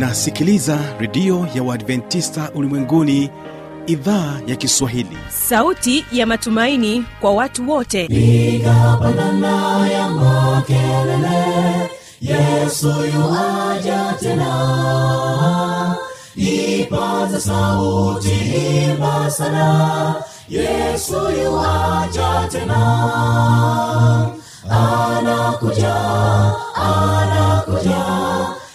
unasikiliza redio ya uadventista ulimwenguni idhaa ya kiswahili. Sauti ya matumaini kwa watu wote. Piga ya makelele yesu yuaja tena. Ipaza sauti imba sana yesu yuaja tena. Anakuja anakuja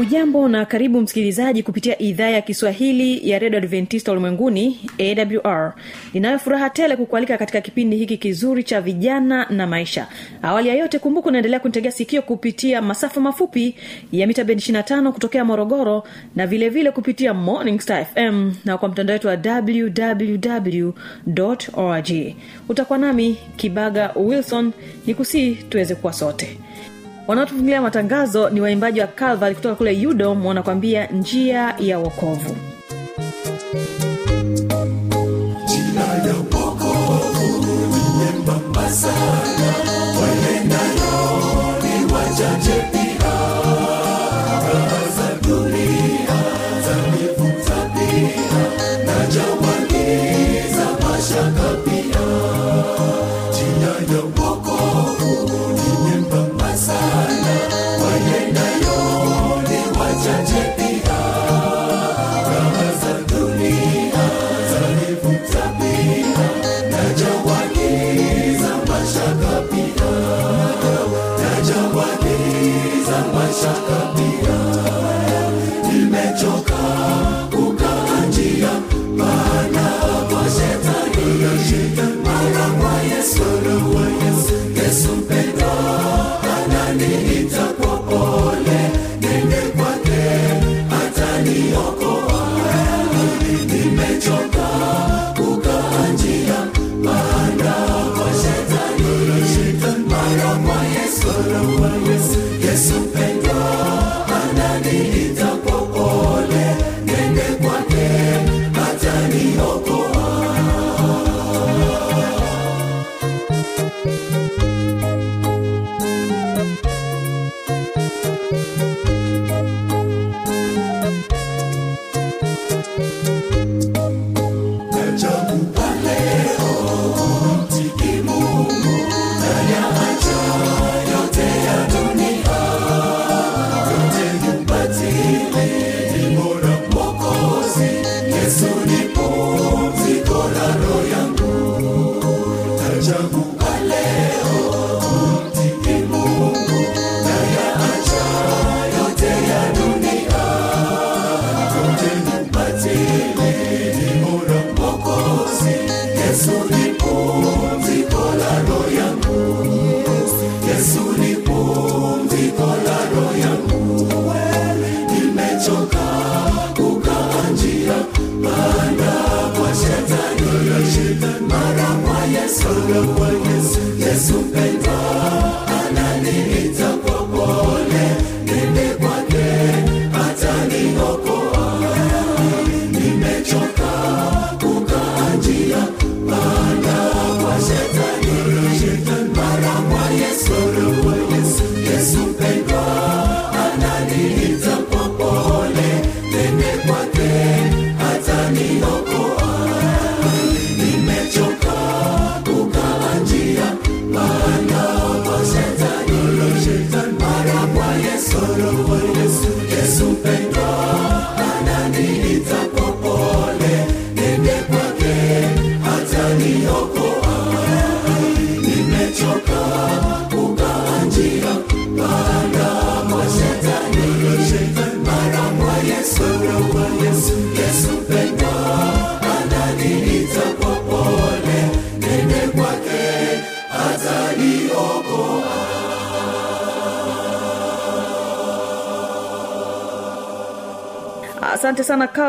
hujambo na karibu msikilizaji kupitia idhaa ya kiswahili ya redio adventista ulimwenguni awr ninayo furaha tele kukualika katika kipindi hiki kizuri cha vijana na maisha. Awali ya yote kumbuka unaendelea kunitegea sikio kupitia masafa mafupi ya mita bendi 25 kutokea morogoro na vilevile vile kupitia morning star fm na kwa mtandao wetu wa www org. Utakuwa nami kibaga wilson ni kusii tuweze kuwa sote wanaotufungilia matangazo ni waimbaji wa calvary kutoka kule yudom wanakwambia njia ya wokovu. Njia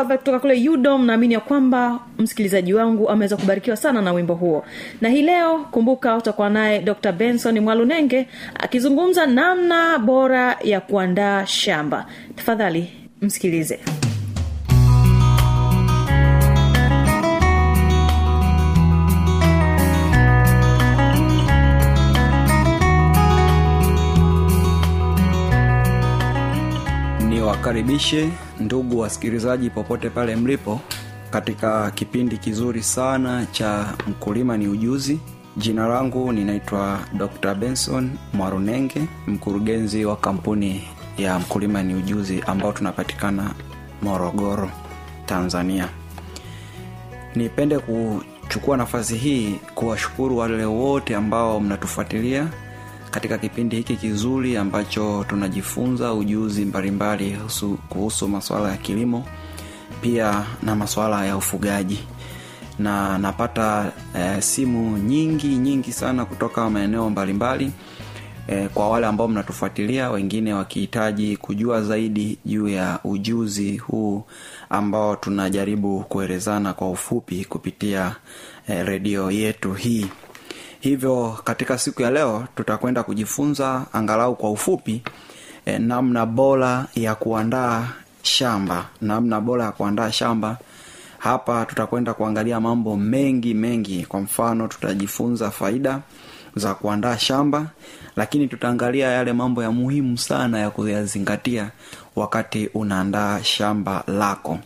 kutoka kule udom. Naamini ya kwamba msikilizaji wangu ameweza kubarikiwa sana na wimbo huo. Na hii leo kumbuka utakuwa naye dr. Benson mwalunenge akizungumza namna bora ya kuandaa shamba. Tafadhali msikilize niwakaribishe ndugu wasikilizaji popote pale mlipo katika kipindi kizuri sana cha mkulima ni ujuzi. Jina langu ninaitwa dr benson mwarunenge mkurugenzi wa kampuni ya mkulima ni ujuzi ambao tunapatikana morogoro tanzania. Nipende kuchukua nafasi hii kuwashukuru wale wote ambao mnatufuatilia katika kipindi hiki kizuri ambacho tunajifunza ujuzi mbalimbali husu- kuhusu masuala ya kilimo pia na masuala ya ufugaji. Na napata e, simu nyingi nyingi sana kutoka maeneo mbalimbali e, kwa wale ambao mnatufuatilia wengine wakihitaji kujua zaidi juu ya ujuzi huu ambao tunajaribu kuelezana kwa ufupi kupitia e, redio yetu hii hivyo katika siku ya leo tutakwenda kujifunza angalau kwa ufupi eh, namna bora ya kuandaa shamba. Namna bora ya kuandaa shamba. Hapa tutakwenda kuangalia mambo mengi mengi. Kwa mfano tutajifunza faida za kuandaa shamba lakini tutaangalia yale mambo ya muhimu sana ya kuyazingatia wakati unaandaa shamba lako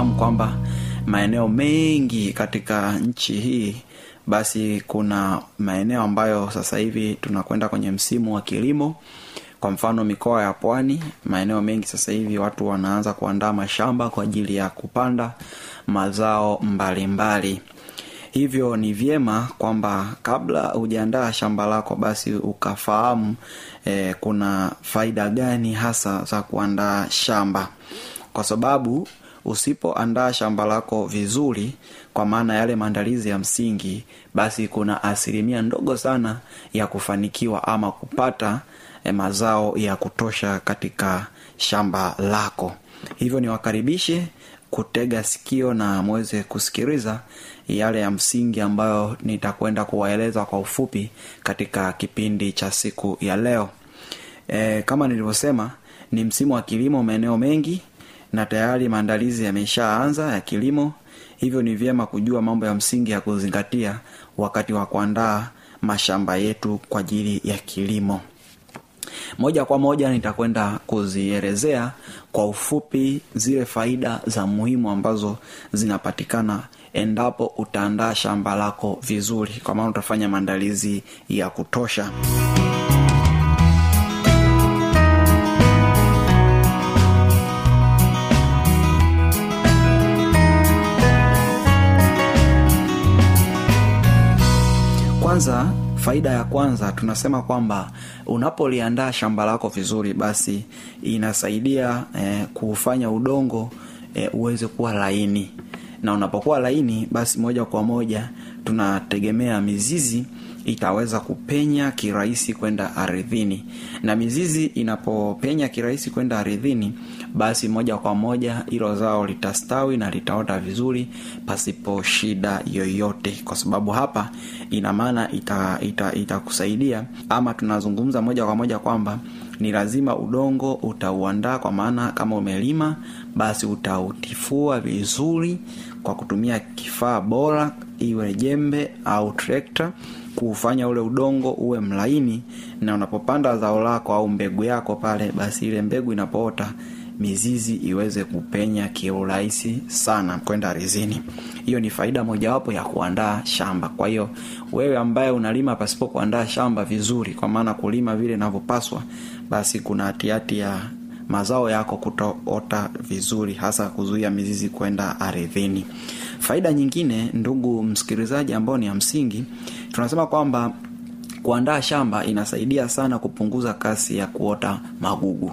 nafahamu kwamba maeneo mengi katika nchi hii basi kuna maeneo ambayo sasa hivi tunakwenda kwenye msimu wa kilimo kwa mfano mikoa ya pwani maeneo mengi sasa hivi watu wanaanza kuandaa mashamba kwa ajili ya kupanda mazao mbalimbali mbali. hivyo ni vyema kwamba kabla hujaandaa shamba lako basi ukafahamu eh, kuna faida gani hasa za kuandaa shamba kwa sababu usipoandaa shamba lako vizuri kwa maana yale maandalizi ya msingi basi kuna asilimia ndogo sana ya kufanikiwa ama kupata eh, mazao ya kutosha katika shamba lako. Hivyo niwakaribishe kutega sikio na mweze kusikiliza yale ya msingi ambayo nitakwenda kuwaeleza kwa ufupi katika kipindi cha siku ya leo. E, kama nilivyosema ni msimu wa kilimo maeneo mengi na tayari maandalizi yameshaanza ya kilimo. Hivyo ni vyema kujua mambo ya msingi ya kuzingatia wakati wa kuandaa mashamba yetu kwa ajili ya kilimo. Moja kwa moja nitakwenda kuzielezea kwa ufupi zile faida za muhimu ambazo zinapatikana endapo utaandaa shamba lako vizuri. Kwa maana utafanya maandalizi ya kutosha kwanza faida ya kwanza tunasema kwamba unapoliandaa shamba lako vizuri basi inasaidia eh, kufanya udongo eh, uweze kuwa laini. Na unapokuwa laini basi moja kwa moja tunategemea mizizi itaweza kupenya kirahisi kwenda ardhini. Na mizizi inapopenya kirahisi kwenda ardhini basi moja kwa moja hilo zao litastawi na litaota vizuri pasipo shida yoyote. Kwa sababu hapa ina maana itakusaidia ita, ita ama tunazungumza moja kwa moja kwamba ni lazima udongo utauandaa kwa maana kama umelima basi utautifua vizuri kwa kutumia kifaa bora iwe jembe au trekta kuufanya ule udongo uwe mlaini. Na unapopanda zao lako au mbegu yako pale basi ile mbegu inapoota mizizi iweze kupenya kiurahisi sana kwenda rizini. Hiyo ni faida mojawapo ya kuandaa shamba. Kwa hiyo wewe ambaye unalima pasipo kuandaa shamba vizuri kwa maana kulima vile inavyopaswa basi kuna hatihati ya mazao yako kutoota vizuri hasa kuzuia mizizi kwenda ardhini. Faida nyingine ndugu msikilizaji ambao ni ya msingi tunasema kwamba kuandaa shamba inasaidia sana kupunguza kasi ya kuota magugu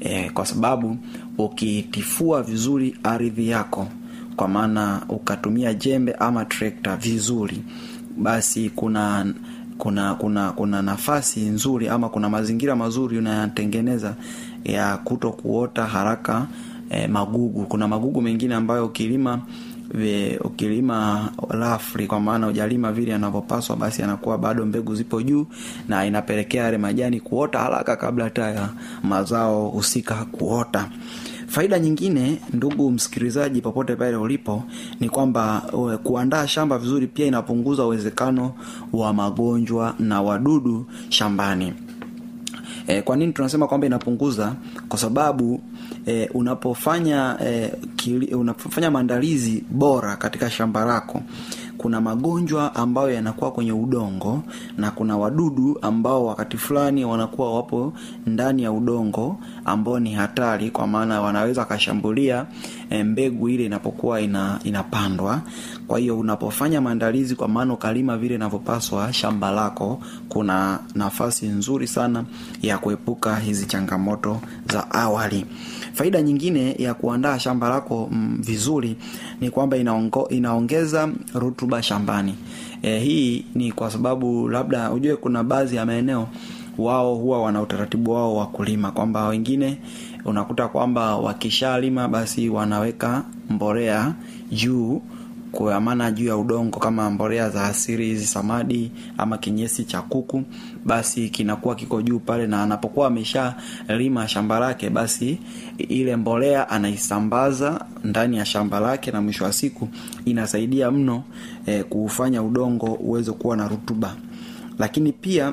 e, kwa sababu ukitifua vizuri ardhi yako kwa maana ukatumia jembe ama trekta vizuri basi kuna kuna kuna kuna nafasi nzuri ama kuna mazingira mazuri unayatengeneza ya kuto kuota haraka e, magugu. Kuna magugu mengine ambayo ukilima ve, ukilima rafli kwa maana ujalima vile anavyopaswa, basi anakuwa bado mbegu zipo juu na inapelekea yale majani kuota haraka kabla hata ya mazao husika kuota faida nyingine ndugu msikilizaji popote pale ulipo ni kwamba uh, kuandaa shamba vizuri pia inapunguza uwezekano wa magonjwa na wadudu shambani E, kwa nini tunasema kwamba inapunguza? Kwa sababu e, unapofanya e, kili, unapofanya maandalizi bora katika shamba lako kuna magonjwa ambayo yanakuwa kwenye udongo na kuna wadudu ambao wakati fulani wanakuwa wapo ndani ya udongo ambao ni hatari kwa maana wanaweza wakashambulia mbegu ile inapokuwa ina, inapandwa. Kwa hiyo unapofanya maandalizi kwa maana ukalima vile inavyopaswa shamba lako kuna nafasi nzuri sana ya kuepuka hizi changamoto za awali. Faida nyingine ya kuandaa shamba lako m, vizuri ni kwamba inaongo, inaongeza rutuba shambani. E, hii ni kwa sababu labda ujue kuna baadhi ya maeneo wao huwa wana utaratibu wao wa kulima kwamba wengine unakuta kwamba wakishalima basi wanaweka mbolea juu kwa maana juu ya udongo kama mbolea za asili hizi samadi ama kinyesi cha kuku basi kinakuwa kiko juu pale na anapokuwa ameshalima shamba lake basi ile mbolea anaisambaza ndani ya shamba lake na mwisho wa siku inasaidia mno e, kuufanya udongo uweze kuwa na rutuba. Lakini pia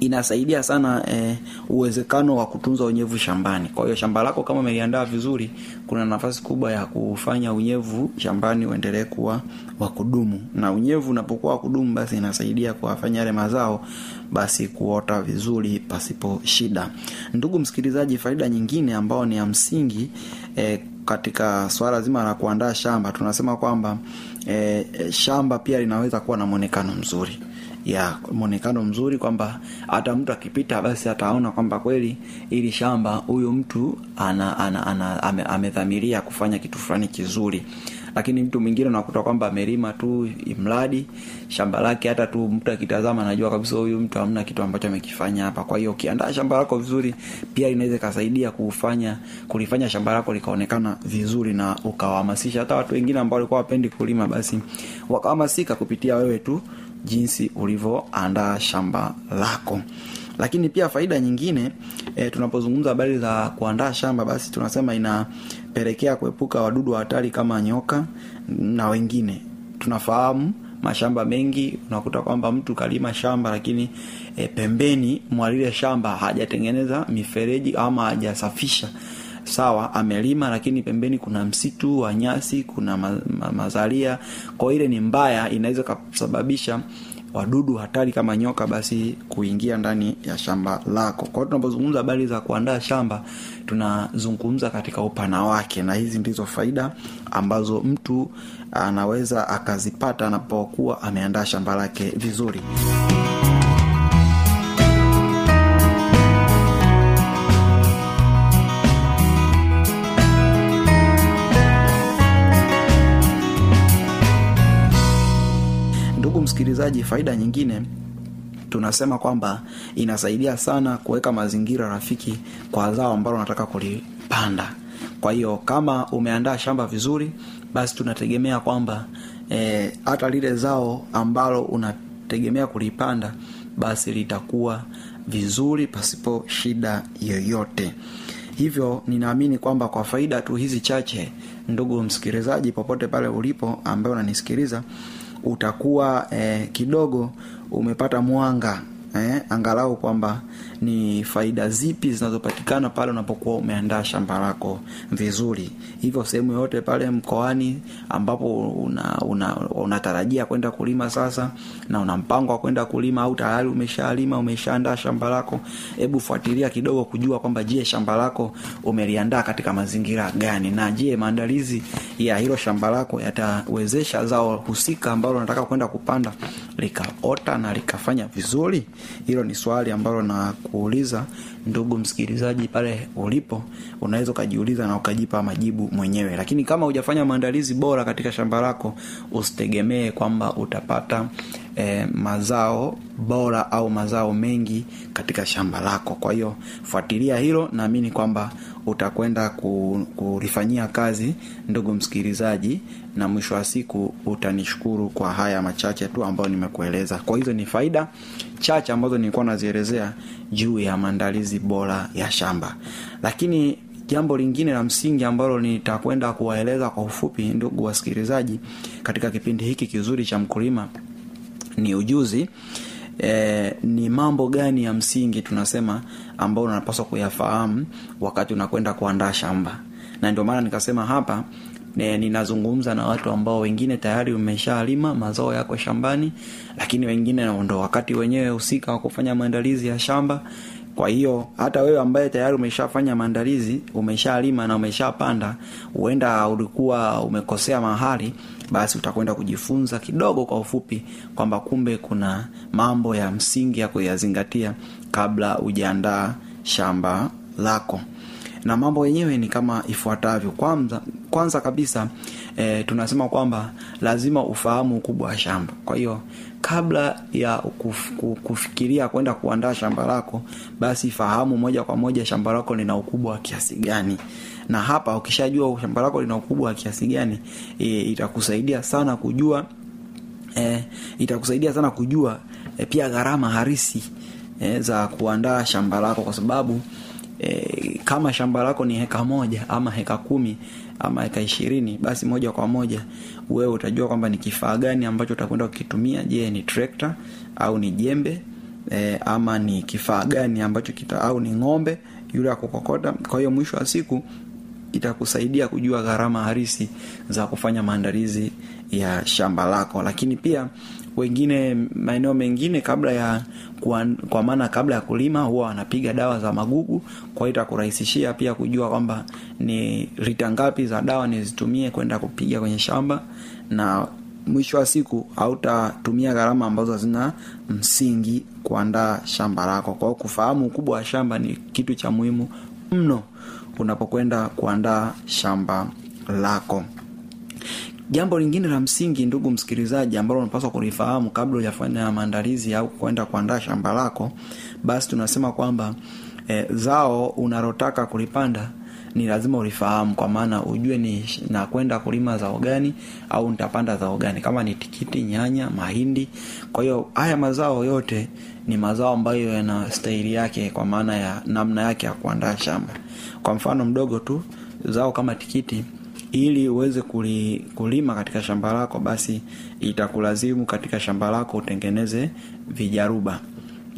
inasaidia sana eh, uwezekano wa kutunza unyevu shambani. Kwa hiyo shamba lako kama umeliandaa vizuri kuna nafasi kubwa ya kufanya unyevu shambani uendelee kuwa wa kudumu. Na unyevu unapokuwa wa basi inasaidia kuwafanya yale mazao basi kuota vizuri pasipo shida. Ndugu msikilizaji faida nyingine ambao ni ya msingi eh, katika swala zima la kuandaa shamba tunasema kwamba eh, shamba pia linaweza kuwa na mwonekano mzuri ya mwonekano mzuri kwamba hata mtu akipita basi ataona kwamba kweli ili shamba huyu mtu ana, ana, ana, ame, amedhamiria kufanya kitu fulani kizuri. Lakini mtu mwingine unakuta kwamba amelima tu mradi shamba lake hata tu mtu akitazama anajua kabisa huyu mtu hamna kitu ambacho amekifanya hapa. Kwa hiyo ukiandaa shamba lako vizuri pia inaweza ikasaidia kufanya kulifanya shamba lako likaonekana vizuri na ukawahamasisha. Hata watu wengine ambao walikuwa wapendi kulima basi wakahamasika kupitia wewe tu jinsi ulivyoandaa shamba lako. Lakini pia faida nyingine e, tunapozungumza habari za kuandaa shamba basi tunasema inapelekea kuepuka wadudu wa hatari kama nyoka na wengine. Tunafahamu mashamba mengi unakuta kwamba mtu kalima shamba lakini e, pembeni mwa lile shamba hajatengeneza mifereji ama hajasafisha sawa amelima lakini pembeni kuna msitu wa nyasi kuna ma, ma, mazalia. Kwa ile ni mbaya inaweza kusababisha wadudu hatari kama nyoka basi kuingia ndani ya shamba lako. Kwa tunapozungumza habari za kuandaa shamba tunazungumza katika upana wake na hizi ndizo faida ambazo mtu anaweza akazipata anapokuwa ameandaa shamba lake vizuri msikilizaji faida nyingine tunasema kwamba inasaidia sana kuweka mazingira rafiki kwa zao ambalo unataka kulipanda. Kwa hiyo kama umeandaa shamba vizuri basi tunategemea kwamba e, lile zao ambalo unategemea kulipanda basi litakuwa vizuri pasipo shida yoyote. Hivyo ninaamini kwamba kwa faida tu hizi chache ndugu msikilizaji popote pale ulipo ambaye unanisikiliza utakuwa eh, kidogo umepata mwanga eh, angalau kwamba ni faida zipi zinazopatikana pale unapokuwa umeandaa shamba lako vizuri. Hivyo sehemu yote pale mkoani ambapo unatarajia una, una kwenda kulima sasa na una mpango wa kwenda kulima au tayari umeshalima umeshaandaa shamba lako hebu fuatilia kidogo kujua kwamba je shamba lako umeliandaa katika mazingira gani? Na je maandalizi ya hilo shamba lako yatawezesha zao husika ambalo unataka kwenda kupanda likaota na likafanya vizuri? Hilo ni swali ambalo na kuuliza ndugu msikilizaji pale ulipo unaweza ukajiuliza na ukajipa majibu mwenyewe. Lakini kama hujafanya maandalizi bora katika shamba lako usitegemee kwamba utapata eh, mazao bora au mazao mengi katika shamba lako. Kwa hiyo fuatilia hilo naamini kwamba utakwenda kulifanyia kazi ndugu msikilizaji na mwisho wa siku utanishukuru kwa haya machache tu ambayo nimekueleza. Kwa hizo ni faida chache ambazo nilikuwa nazielezea juu ya maandalizi bora ya shamba. Lakini jambo lingine la msingi ambalo nitakwenda kuwaeleza kwa ufupi ndugu wasikilizaji katika kipindi hiki kizuri cha mkulima ni ujuzi e, ni mambo gani ya msingi tunasema ambao unapaswa kuyafahamu wakati unakwenda kuandaa shamba? Na ndio maana nikasema hapa e, ninazungumza na watu ambao wengine tayari umeshalima mazao yako shambani lakini wengine ndo wakati wenyewe husika wa kufanya maandalizi ya shamba. Kwa hiyo hata wewe ambaye tayari umeshafanya maandalizi umeshalima na umeshapanda huenda ulikuwa umekosea mahali basi utakwenda kujifunza kidogo kwa ufupi kwamba kumbe kuna mambo ya msingi ya kuyazingatia kabla hujaandaa shamba lako na mambo yenyewe ni kama ifuatavyo. Kwanza kwanza kabisa e, tunasema kwamba lazima ufahamu ukubwa wa shamba. Kwa hiyo kabla ya kuf, kuf, kufikiria kwenda kuandaa shamba lako basi fahamu moja kwa moja shamba lako lina ukubwa wa kiasi gani. Na hapa ukishajua shamba lako lina ukubwa wa kiasi gani e, itakusaidia sana kujua e, itakusaidia sana kujua e, pia gharama harisi e, za kuandaa shamba lako kwa sababu e, kama shamba lako ni heka moja ama heka kumi ama heka ishirini basi moja kwa moja wewe utajua kwamba ni kifaa gani ambacho utakwenda kukitumia. Je ni trekta au ni jembe e, ama ni kifaa gani ambacho kita au ni ng'ombe yule akukokota kwa hiyo mwisho wa siku itakusaidia kujua gharama harisi za kufanya maandalizi ya shamba lako. Lakini pia wengine maeneo mengine kabla ya kwa, kwa maana kabla ya kulima huwa wanapiga dawa za magugu. Kwa hiyo itakurahisishia pia kujua kwamba ni lita ngapi za dawa nizitumie kwenda kupiga kwenye shamba. Na mwisho wa siku hautatumia gharama ambazo hazina msingi kuandaa shamba lako. Kwa hiyo kufahamu ukubwa wa shamba ni kitu cha muhimu mno unapokwenda kuandaa shamba lako jambo lingine la msingi ndugu msikilizaji ambalo unapaswa kulifahamu kabla hujafanya maandalizi au kwenda kuandaa shamba lako basi tunasema kwamba e, zao unalotaka kulipanda ni lazima ulifahamu kwa maana ujue ni nakwenda kulima zao gani au nitapanda zao gani kama ni tikiti nyanya mahindi. Kwa hiyo haya mazao yote ni mazao ambayo yana staili yake kwa maana ya namna yake ya kuandaa shamba. Kwa mfano mdogo tu zao kama tikiti ili uweze kuli, kulima katika shamba lako basi itakulazimu katika shamba lako utengeneze vijaruba.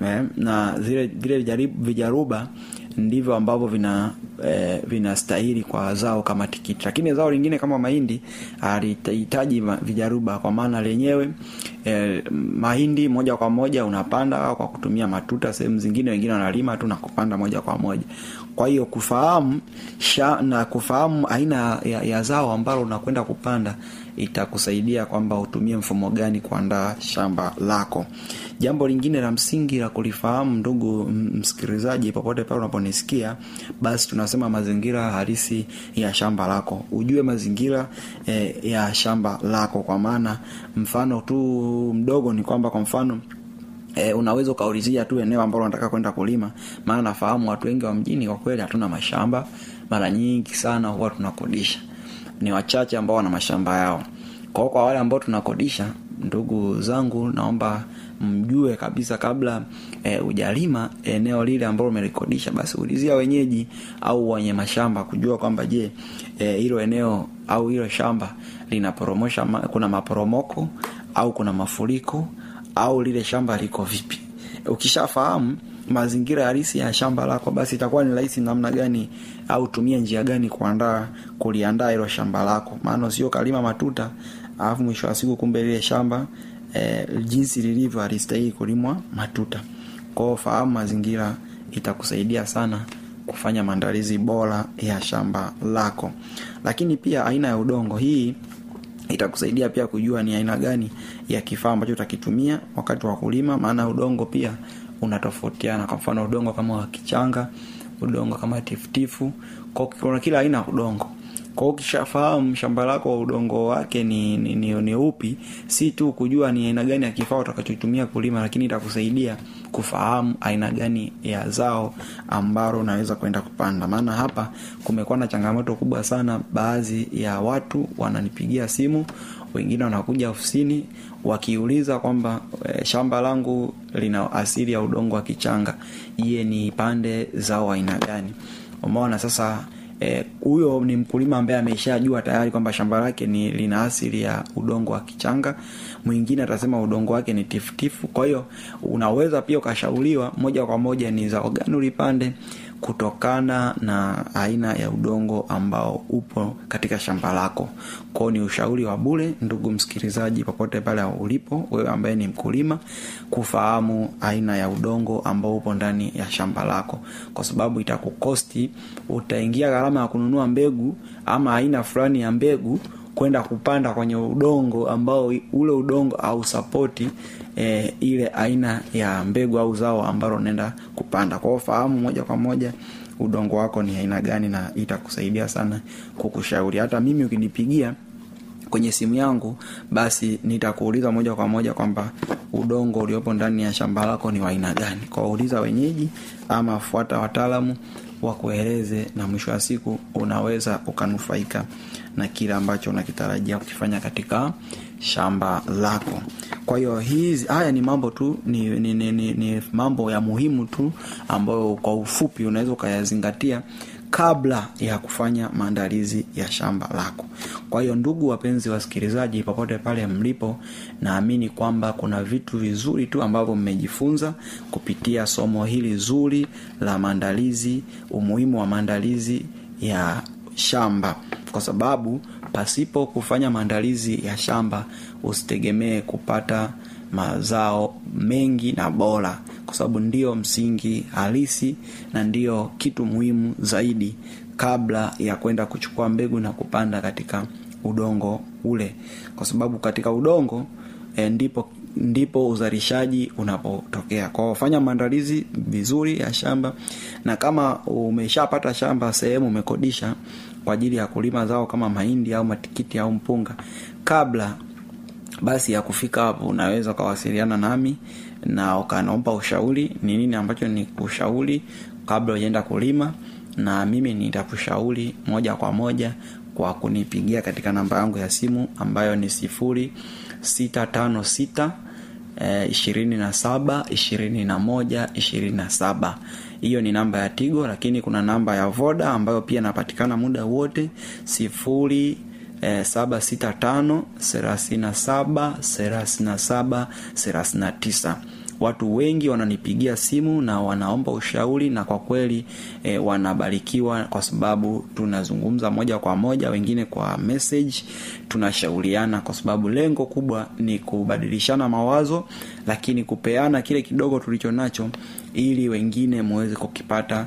Eh, na zile vile vijaruba ndivyo ambavyo vina eh, vinastahili kwa zao kama tikiti. Lakini zao lingine kama mahindi alihitaji vijaruba kwa maana lenyewe eh, mahindi moja kwa moja unapanda kwa kutumia matuta sehemu zingine wengine wanalima tu na kupanda moja kwa moja kwa hiyo kufahamu sha, na kufahamu aina ya, ya zao ambalo unakwenda kupanda itakusaidia kwamba utumie mfumo gani kuandaa shamba lako. Jambo lingine la msingi la kulifahamu ndugu msikilizaji popote pale unaponisikia basi tunasema mazingira halisi ya shamba lako. Ujue mazingira eh, ya shamba lako kwa maana mfano tu mdogo ni kwamba kwa mfano E, unaweza ukaulizia tu eneo ambalo unataka kwenda kulima. Maana nafahamu watu wengi wa mjini kwa kweli hatuna mashamba. Mara nyingi sana huwa tunakodisha. Ni wachache ambao wana mashamba yao. Kwao kwa wale ambao tunakodisha ndugu zangu naomba mjue kabisa kabla e, ujalima eneo lile ambalo umelikodisha. Basi ulizia wenyeji au wenye mashamba kujua kwamba je hilo e, eneo au hilo shamba linaporomosha kuna maporomoko au kuna mafuriko au lile shamba liko vipi. Ukishafahamu mazingira halisi ya shamba lako basi itakuwa ni rahisi namna gani au tumia njia gani kuandaa kuliandaa hilo shamba lako. Maana sio kalima matuta alafu mwisho wa siku kumbe lile shamba eh, jinsi lilivyo halistahili kulimwa matuta. Kwao fahamu mazingira itakusaidia sana kufanya maandalizi bora ya shamba lako. Lakini pia aina ya udongo hii itakusaidia pia kujua ni aina gani ya kifaa ambacho utakitumia wakati wa kulima maana udongo pia unatofautiana. Kwa mfano udongo kama wa udongo kama tifutifu kuna kila aina ya udongo. Kwa ukishafahamu shamba lako udongo wake ni, ni, ni, ni upi si tu kujua ni aina gani ya kifaa utakachotumia kulima lakini itakusaidia kufahamu aina gani ya zao ambalo unaweza kwenda kupanda. Maana hapa kumekuwa na changamoto kubwa sana baadhi ya watu wananipigia simu wengine wanakuja ofisini wakiuliza kwamba e, shamba langu lina asili ya udongo wa kichanga. Je ni pande zao aina gani? Umeona sasa huyo e, ni mkulima ambaye ameshajua tayari kwamba shamba lake ni lina asili ya udongo wa kichanga. Mwingine atasema udongo wake ni tifutifu. Kwa hiyo unaweza pia ukashauriwa moja kwa moja ni zao gani ulipande kutokana na aina ya udongo ambao upo katika shamba lako. Kwao ni ushauri wa bure ndugu msikilizaji popote pale ulipo wewe ambaye ni mkulima kufahamu aina ya udongo ambao upo ndani ya shamba lako. Kwa sababu itakukosti utaingia gharama ya kununua mbegu ama aina fulani ya mbegu kwenda kupanda kwenye udongo ambao ule udongo ausapoti e, ile aina ya mbegu au zao ambalo unaenda kupanda. Kwao fahamu moja kwa moja udongo wako ni aina gani na itakusaidia sana kukushauri. Hata mimi ukinipigia kwenye simu yangu basi nitakuuliza moja kwa moja kwamba udongo uliopo ndani ya shamba lako ni wa gani. Kwauliza wenyeji ama fuata wataalamu wakueleze na mwisho wa siku unaweza ukanufaika na kile ambacho unakitarajia kukifanya katika shamba lako. Kwa hiyo hizi haya ni mambo tu ni, ni, ni, ni, ni mambo ya muhimu tu ambayo kwa ufupi unaweza ukayazingatia kabla ya kufanya maandalizi ya shamba lako. Kwa hiyo ndugu wapenzi wasikilizaji popote pale mlipo naamini kwamba kuna vitu vizuri tu ambavyo mmejifunza kupitia somo hili zuri la maandalizi umuhimu wa maandalizi ya shamba kwa sababu pasipo kufanya maandalizi ya shamba usitegemee kupata mazao mengi na bora kwa sababu ndio msingi halisi na ndio kitu muhimu zaidi kabla ya kwenda kuchukua mbegu na kupanda katika udongo ule. Kwa sababu katika udongo e, ndipo ndipo uzalishaji unapotokea. Kwao fanya maandalizi vizuri ya shamba na kama umeshapata shamba sehemu umekodisha kwa ajili ya kulima zao kama mahindi au matikiti au mpunga. Kabla basi ya kufika hapo unaweza ukawasiliana nami na ukanaomba ushauri ni nini ambacho ni kushauri kabla ujaenda kulima na mimi nitakushauri moja kwa moja kwa kunipigia katika namba yangu ya simu ambayo ni sifuri sita tano sita ishirini na saba ishirini na moja ishirini na saba. Hiyo ni namba ya tigo lakini kuna namba ya voda ambayo pia inapatikana muda wote. Sifuri eh, saba sita tano thelathini na saba thelathini na saba thelathini na tisa watu wengi wananipigia simu na wanaomba ushauri na kwa kweli e, wanabarikiwa kwa sababu tunazungumza moja kwa moja wengine kwa message tunashauriana kwa sababu lengo kubwa ni kubadilishana mawazo lakini kupeana kile kidogo tulicho nacho ili wengine muweze kukipata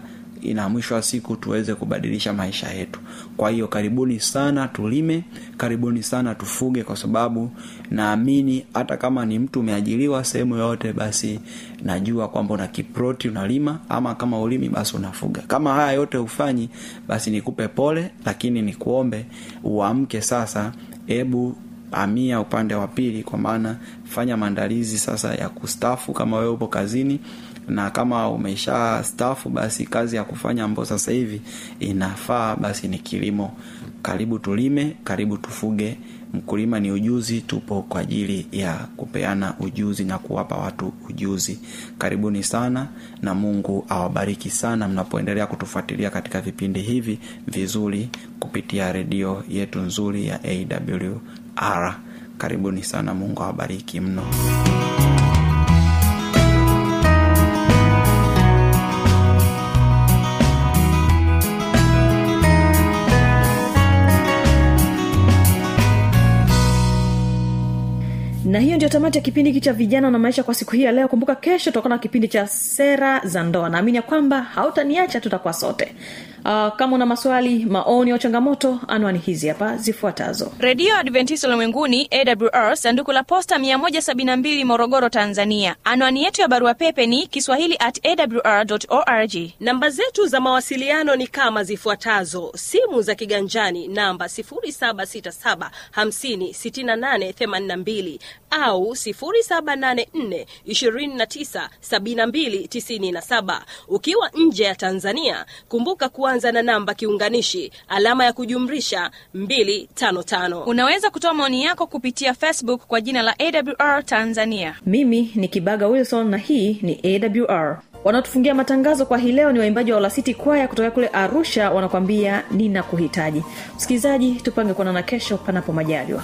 na mwisho wa siku tuweze kubadilisha maisha yetu. Kwa hiyo karibuni sana tulime karibuni sana tufuge kwa sababu naamini hata kama ni mtu umeajiriwa sehemu yoyote basi najua kwamba una kiproti unalima ama kama ulimi basi unafuga. Kama haya yote ufanyi basi nikupe pole lakini nikuombe uamke sasa. Hebu amia upande wa pili kwa maana fanya maandalizi sasa ya kustafu kama wewe upo kazini na kama umesha stafu basi kazi ya kufanya ambayo sasa hivi inafaa basi ni kilimo. Karibu tulime karibu tufuge. Mkulima ni ujuzi tupo kwa ajili ya kupeana ujuzi na kuwapa watu ujuzi. Karibuni sana na mungu awabariki sana mnapoendelea kutufuatilia katika vipindi hivi vizuri kupitia redio yetu nzuri ya awr karibuni sana mungu awabariki mno na hiyo ndio tamati ya kipindi hiki cha vijana na maisha kwa siku hii ya leo. Kumbuka kesho tutakuwa na kipindi cha sera za ndoa. Naamini ya kwamba hautaniacha tutakuwa sote. Uh, kama una maswali maoni au changamoto anwani hizi hapa zifuatazo. Redio adventista ulimwenguni awr sanduku la posta 172 morogoro tanzania. Anwani yetu ya barua pepe ni kiswahili at awr org. Namba zetu za mawasiliano ni kama zifuatazo. Simu za kiganjani namba 767 56882 au 784 297297 ukiwa nje ya tanzania kumbuka kuanza na namba kiunganishi alama ya kujumrisha 255 unaweza kutoa maoni yako kupitia facebook kwa jina la awr tanzania. Mimi ni kibaga wilson na hii ni awr wanaotufungia matangazo kwa hii leo ni waimbaji wa olasiti kwaya kutokea kule arusha wanakwambia nina kuhitaji msikilizaji tupange kuonana kesho panapo majaliwa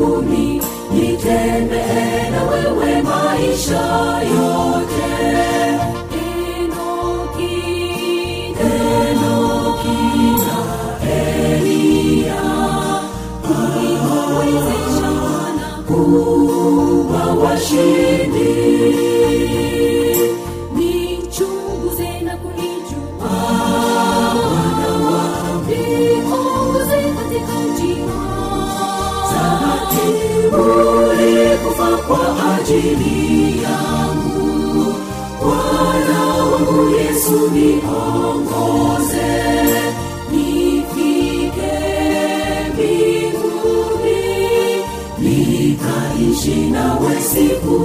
mbinguni nitembee na wewe maisha yote ajili yangu. Bwana wangu yesu niongoze. Nifike mbinguni. Nikaishi nawe siku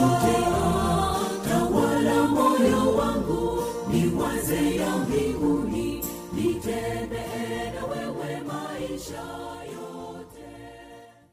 nisijepotea